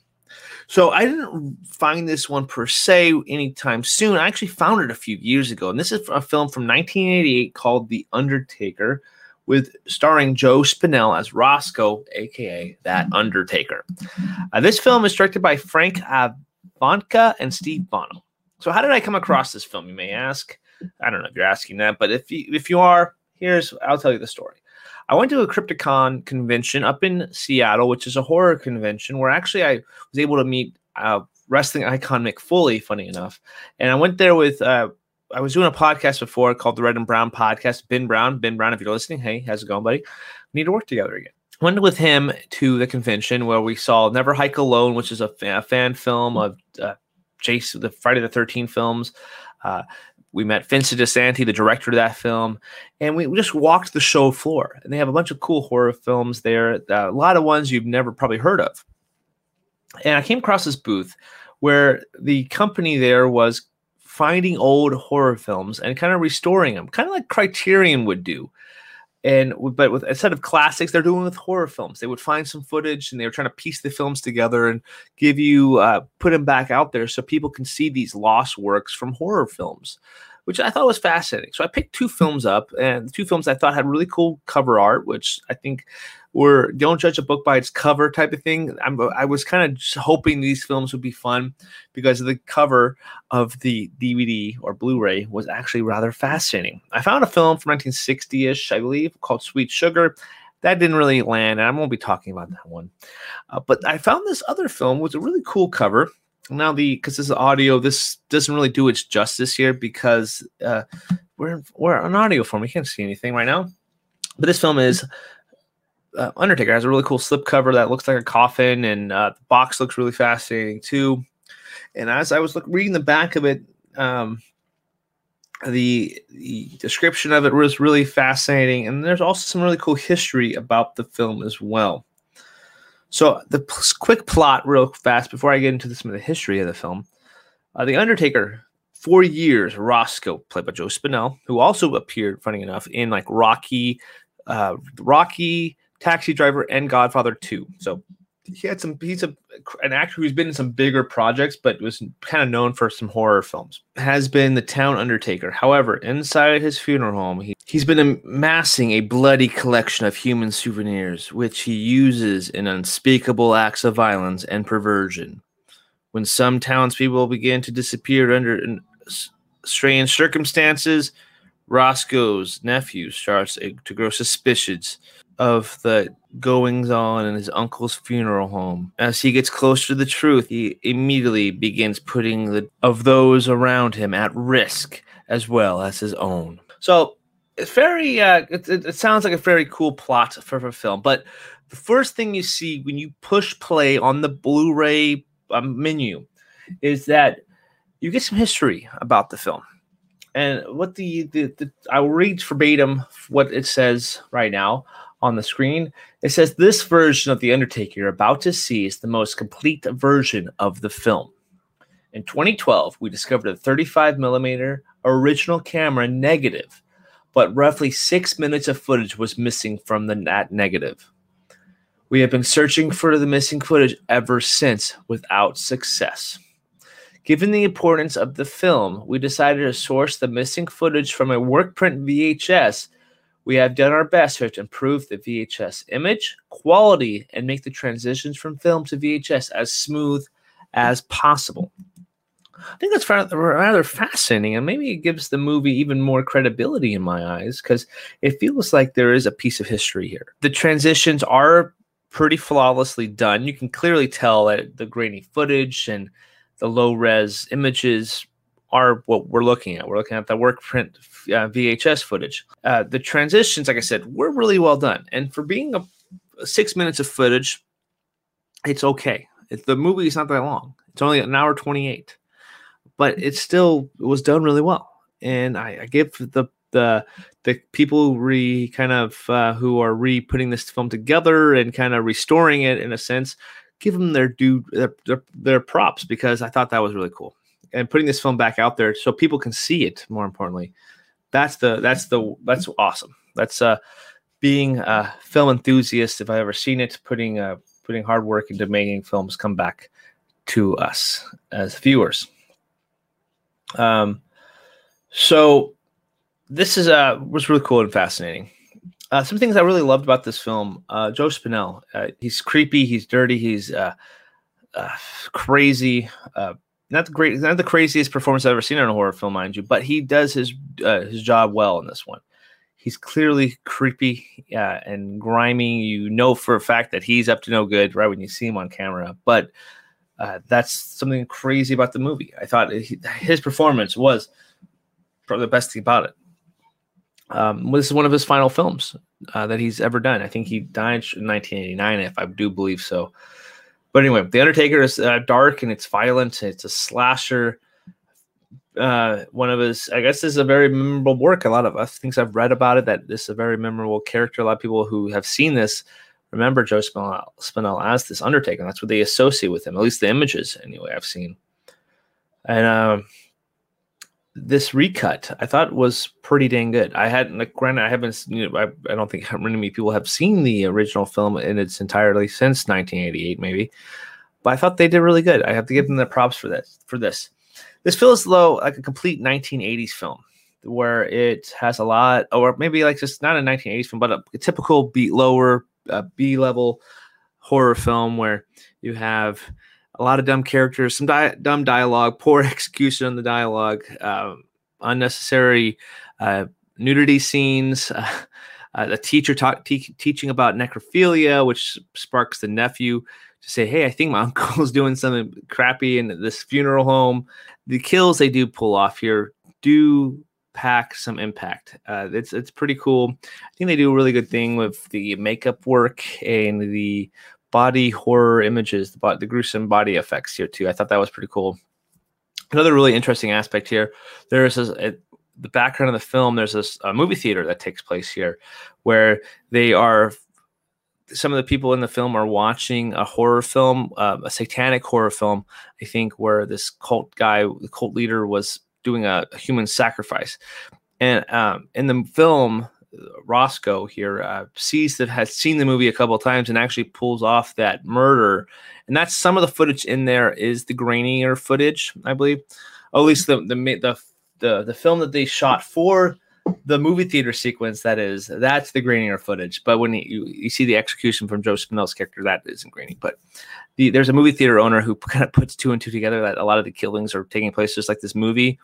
So I didn't find this one per se anytime soon. I actually found it a few years ago, and this is a film from 1988 called The Undertaker, with starring Joe Spinell as Roscoe, aka that Undertaker. Uh, this film is directed by Frank Avanca and Steve Bono. So how did I come across this film? You may ask. I don't know if you're asking that, but if you, if you are, here's I'll tell you the story. I went to a Crypticon convention up in Seattle, which is a horror convention where actually I was able to meet uh, wrestling icon Mick Foley, funny enough. And I went there with, uh, I was doing a podcast before called the Red and Brown Podcast. Ben Brown, Ben Brown, if you're listening, hey, how's it going, buddy? We need to work together again. Went with him to the convention where we saw Never Hike Alone, which is a, fan film of uh, Jason, the Friday the 13th films. Uh, we met Vincent DiSanti, the director of that film, and we, just walked the show floor. And they have a bunch of cool horror films there, uh, a lot of ones you've never probably heard of. And I came across this booth where the company there was finding old horror films and kind of restoring them, kind of like Criterion would do. And but with instead of classics, they're doing with horror films. They would find some footage and they were trying to piece the films together and give you uh, put them back out there so people can see these lost works from horror films, which I thought was fascinating. So I picked two films up, and two films I thought had really cool cover art, which I think were don't judge a book by its cover type of thing. I'm, I was kind of hoping these films would be fun because the cover of the DVD or Blu-ray was actually rather fascinating. I found a film from 1960ish, I believe, called Sweet Sugar. That didn't really land, and I won't be talking about that one. Uh, but I found this other film with a really cool cover. Now, the because this is audio, this doesn't really do its justice here because uh, we're we're on audio form. We can't see anything right now. But this film is uh, Undertaker has a really cool slip cover that looks like a coffin, and uh, the box looks really fascinating too. And as I was look, reading the back of it, um, the, the description of it was really fascinating, and there's also some really cool history about the film as well. So the p- quick plot, real fast, before I get into some of the history of the film, uh, the Undertaker. For years, Roscoe, played by Joe Spinell, who also appeared, funny enough, in like Rocky, uh, Rocky, Taxi Driver, and Godfather 2. So he had some he's a an actor who's been in some bigger projects but was kind of known for some horror films. Has been the town undertaker. However inside his funeral home he, he's been amassing a bloody collection of human souvenirs which he uses in unspeakable acts of violence and perversion. When some townspeople begin to disappear under strange circumstances roscoe's nephew starts eh, to grow suspicious of the goings on in his uncle's funeral home. As he gets closer to the truth, he immediately begins putting the of those around him at risk as well as his own. So it's very uh, it, it, it sounds like a very cool plot for a film, but the first thing you see when you push play on the Blu-ray um, menu is that you get some history about the film. And what the, the, the I'll read verbatim what it says right now on the screen. It says this version of The Undertaker you're about to see is the most complete version of the film. In 2012, we discovered a 35 millimeter original camera negative, but roughly six minutes of footage was missing from the that negative. We have been searching for the missing footage ever since without success. Given the importance of the film, we decided to source the missing footage from a work print VHS we have done our best to improve the VHS image, quality, and make the transitions from film to VHS as smooth as possible. I think that's rather fascinating, and maybe it gives the movie even more credibility in my eyes because it feels like there is a piece of history here. The transitions are pretty flawlessly done. You can clearly tell that the grainy footage and the low res images are what we're looking at. We're looking at the work print uh, VHS footage. Uh, the transitions, like I said, were really well done. And for being a, six minutes of footage, it's okay. It, the movie is not that long. It's only an hour 28, but it still was done really well. And I, I give the the the people re kind of uh, who are re putting this film together and kind of restoring it in a sense, give them their due their, their, their props because I thought that was really cool and putting this film back out there so people can see it. More importantly, that's the that's the that's awesome. That's uh being a film enthusiast. If I ever seen it, putting uh putting hard work into making films come back to us as viewers. Um, so this is uh was really cool and fascinating. Uh, some things I really loved about this film, uh, Joe Spinell. Uh, he's creepy, he's dirty, he's uh, uh, crazy, uh, not the great, not the craziest performance I've ever seen in a horror film, mind you, but he does his uh, his job well in this one. He's clearly creepy uh, and grimy. You know for a fact that he's up to no good right when you see him on camera. But uh, that's something crazy about the movie. I thought he, his performance was probably the best thing about it. Um, this is one of his final films uh, that he's ever done. I think he died in 1989, if I do believe so. But anyway, The Undertaker is uh, dark and it's violent. And It's a slasher. Uh, one of his, I guess, this is a very memorable work. A lot of us things I've read about it that this is a very memorable character. A lot of people who have seen this remember Joe Spinell, Spinell as this Undertaker. That's what they associate with him. At least the images, anyway, I've seen. And um, this recut I thought was pretty dang good. I had like granted I haven't you know, I, I don't think many people have seen the original film in its entirety since 1988 maybe, but I thought they did really good. I have to give them the props for this for this. This feels though like a complete 1980s film where it has a lot, or maybe like just not a 1980s film, but a, a typical beat lower uh, B level horror film where you have a lot of dumb characters, some di- dumb dialogue, poor *laughs* execution on the dialogue, um, unnecessary uh, nudity scenes. *laughs* Uh, a teacher talk, te- teaching about necrophilia, which sparks the nephew to say, "Hey, I think my *laughs* uncle's doing something crappy in this funeral home." The kills they do pull off here do pack some impact. Uh, it's it's pretty cool. I think they do a really good thing with the makeup work and the body horror images, the, the gruesome body effects here too. I thought that was pretty cool. Another really interesting aspect here, there is a, the background of the film. There's this a movie theater that takes place here, where they are. Some of the people in the film are watching a horror film, uh, a satanic horror film. I think where this cult guy, the cult leader, was doing a, a human sacrifice. And um, in the film, Roscoe here uh, sees that has seen the movie a couple of times and actually pulls off that murder. And that's some of the footage in there is the grainier footage, I believe. At least the the the the, the film that they shot for the movie theater sequence that is that's the grainier footage but when you, you see the execution from joe spinell's character that isn't grainy but the, there's a movie theater owner who *laughs* kind of puts two and two together that a lot of the killings are taking place just like this movie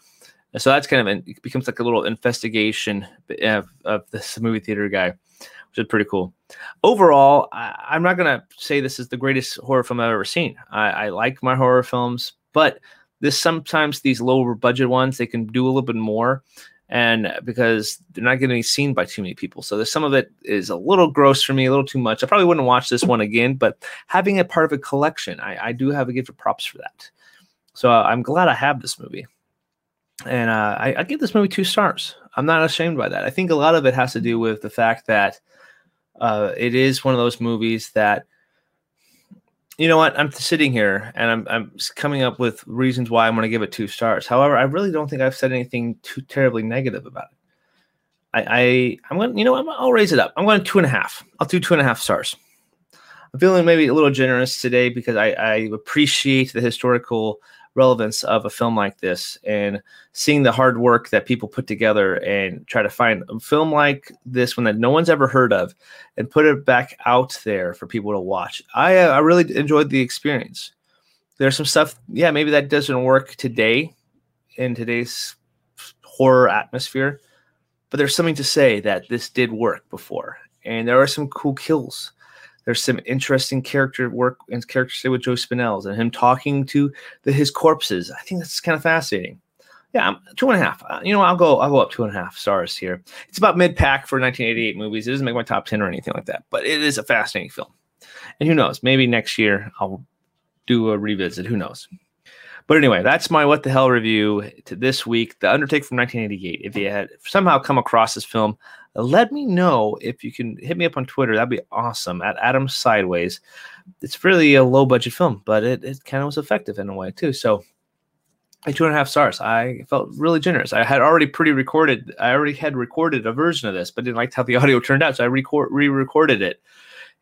so that's kind of it becomes like a little investigation of, of this movie theater guy, which is pretty cool. Overall, I, am not gonna say this is the greatest horror film I've ever seen. I, I like my horror films, but this sometimes these lower budget ones they can do a little bit more and because they're not going to be seen by too many people. So there's some of it is a little gross for me, a little too much. I probably wouldn't watch this one again, but having it part of a collection, I, I do have a gift of props for that. So I'm glad I have this movie and uh, I, I, give this movie two stars. I'm not ashamed by that. I think a lot of it has to do with the fact that uh, it is one of those movies that, you know what, I'm sitting here and I'm, I'm coming up with reasons why I'm going to give it two stars. However, I really don't think I've said anything too terribly negative about it. I, I I'm going, you know, i I'll raise it up. I'm going two and a half. I'll do two and a half stars. I'm feeling maybe a little generous today because I, I appreciate the historical relevance of a film like this and seeing the hard work that people put together and try to find a film like this one that no one's ever heard of and put it back out there for people to watch. I uh, I really enjoyed the experience. There's some stuff, yeah, maybe that doesn't work today in today's horror atmosphere, but there's something to say that this did work before. And there are some cool kills there's some interesting character work and character study with Joe Spinells and him talking to the, his corpses. I think that's kind of fascinating. Yeah, I'm two and a half. Uh, you know, I'll go. I'll go up two and a half stars here. It's about mid pack for 1988 movies. It doesn't make my top ten or anything like that, but it is a fascinating film. And who knows? Maybe next year I'll do a revisit. Who knows? But anyway, that's my what the hell review to this week. The Undertaker from 1988. If you had somehow come across this film, let me know if you can hit me up on Twitter. That'd be awesome at Adam Sideways. It's really a low budget film, but it, it kind of was effective in a way too. So two and a half stars. I felt really generous. I had already pretty recorded. I already had recorded a version of this, but didn't like how the *laughs* audio turned out, so I record re-recorded it,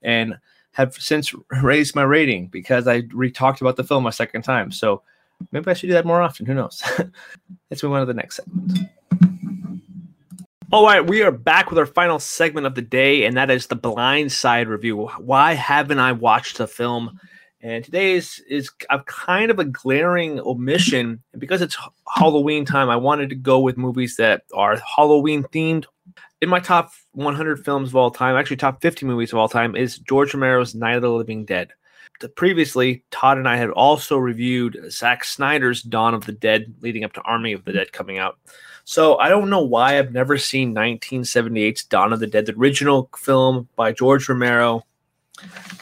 and have since raised my rating because I re-talked about the film a second time. So maybe I should do that more often. Who knows? *laughs* Let's move on to the next segment. All right, we are back with our final segment of the day, and that is the blind side review. Why haven't I watched the film? And today is, a kind of a glaring omission. Because it's Halloween time, I wanted to go with movies that are Halloween themed. In my top 100 films of all time, actually top 50 movies of all time, is George Romero's Night of the Living Dead. Previously, Todd and I had also reviewed Zack Snyder's Dawn of the Dead, leading up to Army of the Dead coming out. So I don't know why I've never seen 1978's Dawn of the Dead, the original film by George Romero.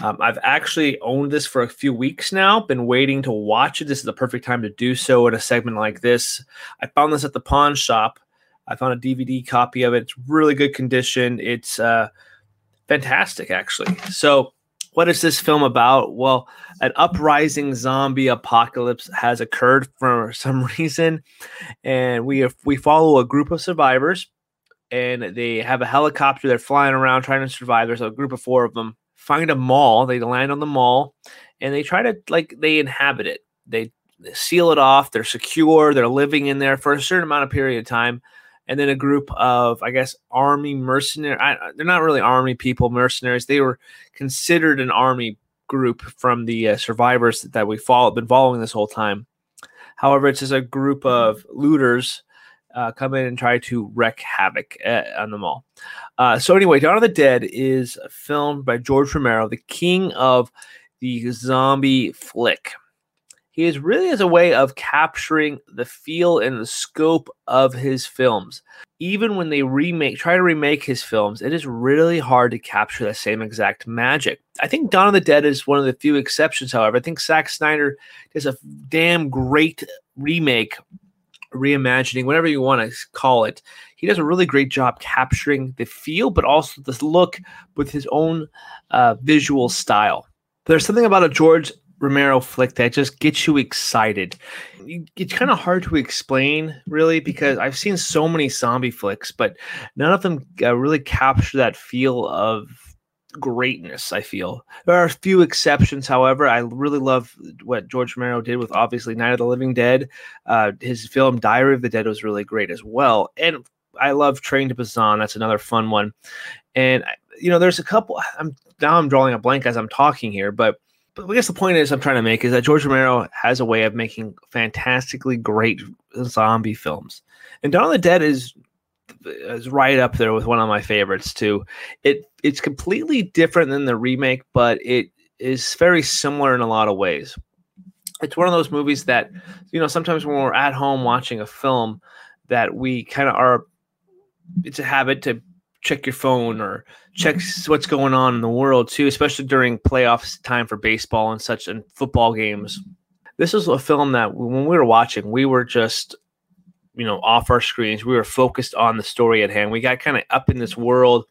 Um, I've actually owned this for a few weeks now, been waiting to watch it. This is the perfect time to do so in a segment like this. I found this at the pawn shop. I found a DVD copy of it. It's really good condition. It's uh, fantastic, actually. So What is this film about? Well, an uprising zombie apocalypse has occurred for some *laughs* reason, and we have, we follow a group of survivors, and they have a helicopter. They're flying around trying to survive. There's a group of four of them. Find a mall. They land on the mall, and they try to like they inhabit it. They, they seal it off. They're secure. They're living in there for a certain amount of period of time and then a group of, I guess, army mercenary. they're not really army people, mercenaries. They were considered an army group from the uh, survivors that we follow, been following this whole time. However, it's just a group of looters uh, come in and try to wreak havoc uh, on the mall. Uh, so anyway, Dawn of the Dead is filmed by George Romero, the king of the zombie flick he is really as a way of capturing the feel and the scope of his films. Even when they remake, try to remake his films, it is really hard to capture that same exact magic. I think Dawn of the Dead is one of the few exceptions, however. I think Zack Snyder does a damn great remake, reimagining, whatever you want to call it. He does a really great job capturing the feel, but also the look with his own uh, visual style. There's something about a George Romero flick that just gets you excited. It's kind of hard to explain, really, because I've seen so many zombie flicks, but none of them uh, really capture that feel of greatness. I feel there are a few exceptions, however. I really love what George Romero did with obviously Night of the Living Dead. Uh, his film Diary of the Dead was really great as well, and I love Train to Busan. That's another fun one, and you know, there's a couple. I'm now I'm drawing a blank as I'm talking here, but but I guess the point is I'm trying to make is that George Romero has a way of making fantastically great zombie films, and Dawn of the Dead is is right up there with one of my favorites too. It it's completely different than the remake, but it is very similar in a lot of ways. It's one of those movies that you know sometimes when we're at home watching a film that we kind of are. It's a habit to check your phone or check what's going on in the world too, especially during playoffs time for baseball and such and football games. This is a film that when we were watching, we were just you know off our screens. We were focused on the story at hand. We got kind of up in this world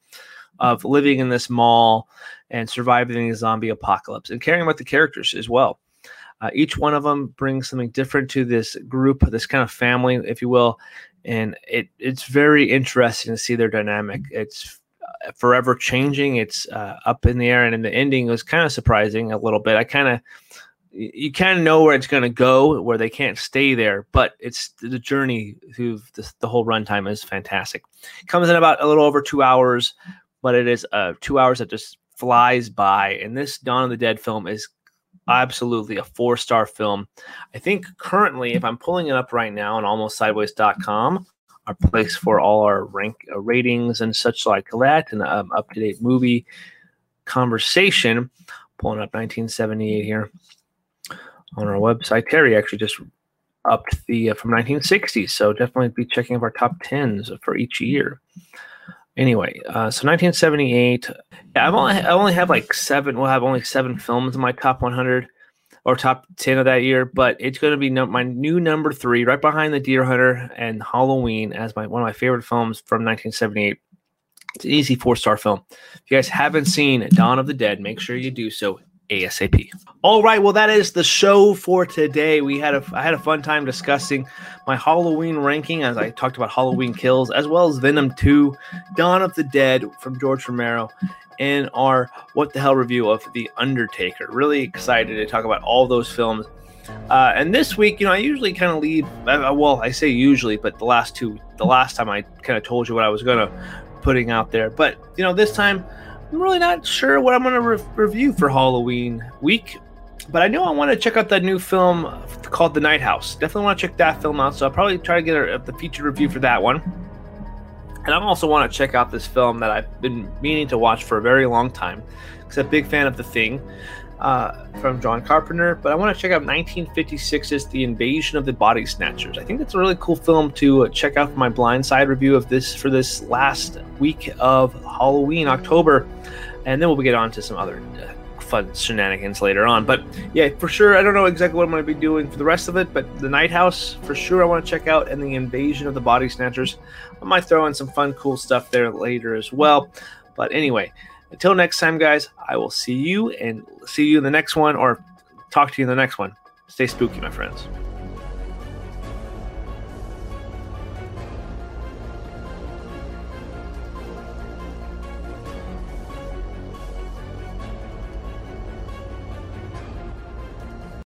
of living in this mall and surviving the zombie apocalypse and caring about the characters as well. Uh, each one of them brings something different to this group, this kind of family, if you will, and it it's very interesting to see their dynamic. It's uh, forever changing. It's uh, up in the air, and in the ending was kind of surprising a little bit. I kind of you kind of know where it's going to go, where they can't stay there, but it's the journey through the, the whole runtime is fantastic. It comes in about a little over two hours, but it is uh, two hours that just flies by. And this Dawn of the Dead film is absolutely a four star film. I think currently, if I'm pulling it up right now on almostsideways.com, our place for all our rank uh, ratings and such like that, and um, up to date movie conversation. Pulling up 1978 here on our website. Terry actually just upped the uh, from 1960, so definitely be checking of our top tens for each year. Anyway, uh, so 1978. Yeah, I've only I only have like seven. We'll have only seven films in my top 100 or top 10 of that year, but it's going to be no, my new number three, right behind The Deer Hunter and Halloween, as my one of my favorite films from 1978. It's an easy four star film. If you guys haven't seen Dawn of the Dead, make sure you do so ASAP. All right, well that is the show for today. We had a I had a fun time discussing my Halloween ranking as I talked about Halloween Kills as well as Venom 2, Dawn of the Dead from George Romero and our what the hell review of The Undertaker. Really excited to talk about all those films. Uh, and this week, you know, I usually kind of leave. Well, I say usually, but the last two, the last time I kind of told you what I was gonna putting out there. But you know, this time I'm really not sure what I'm going to re- review for Halloween week, but I know I want to check out that new film called The Night House. Definitely want to check that film out, so I'll probably try to get a, the feature review for that one. And I also want to check out this film that I've been meaning to watch for a very long time because I'm a big fan of The Thing uh, from John Carpenter, but I want to check out 1956's The Invasion of the Body Snatchers. I think that's a really cool film to uh, check out for my blind side review of this for this last week of Halloween, October, and then we'll get on to some other uh, fun shenanigans later on. But yeah, for sure, I don't know exactly what I'm going to be doing for the rest of it, but The Night House for sure I want to check out, and The Invasion of the Body Snatchers. I might throw in some fun, cool stuff there later as well. But anyway, Until next time, guys, I will see you and see you in the next one or talk to you in the next one. Stay spooky, my friends.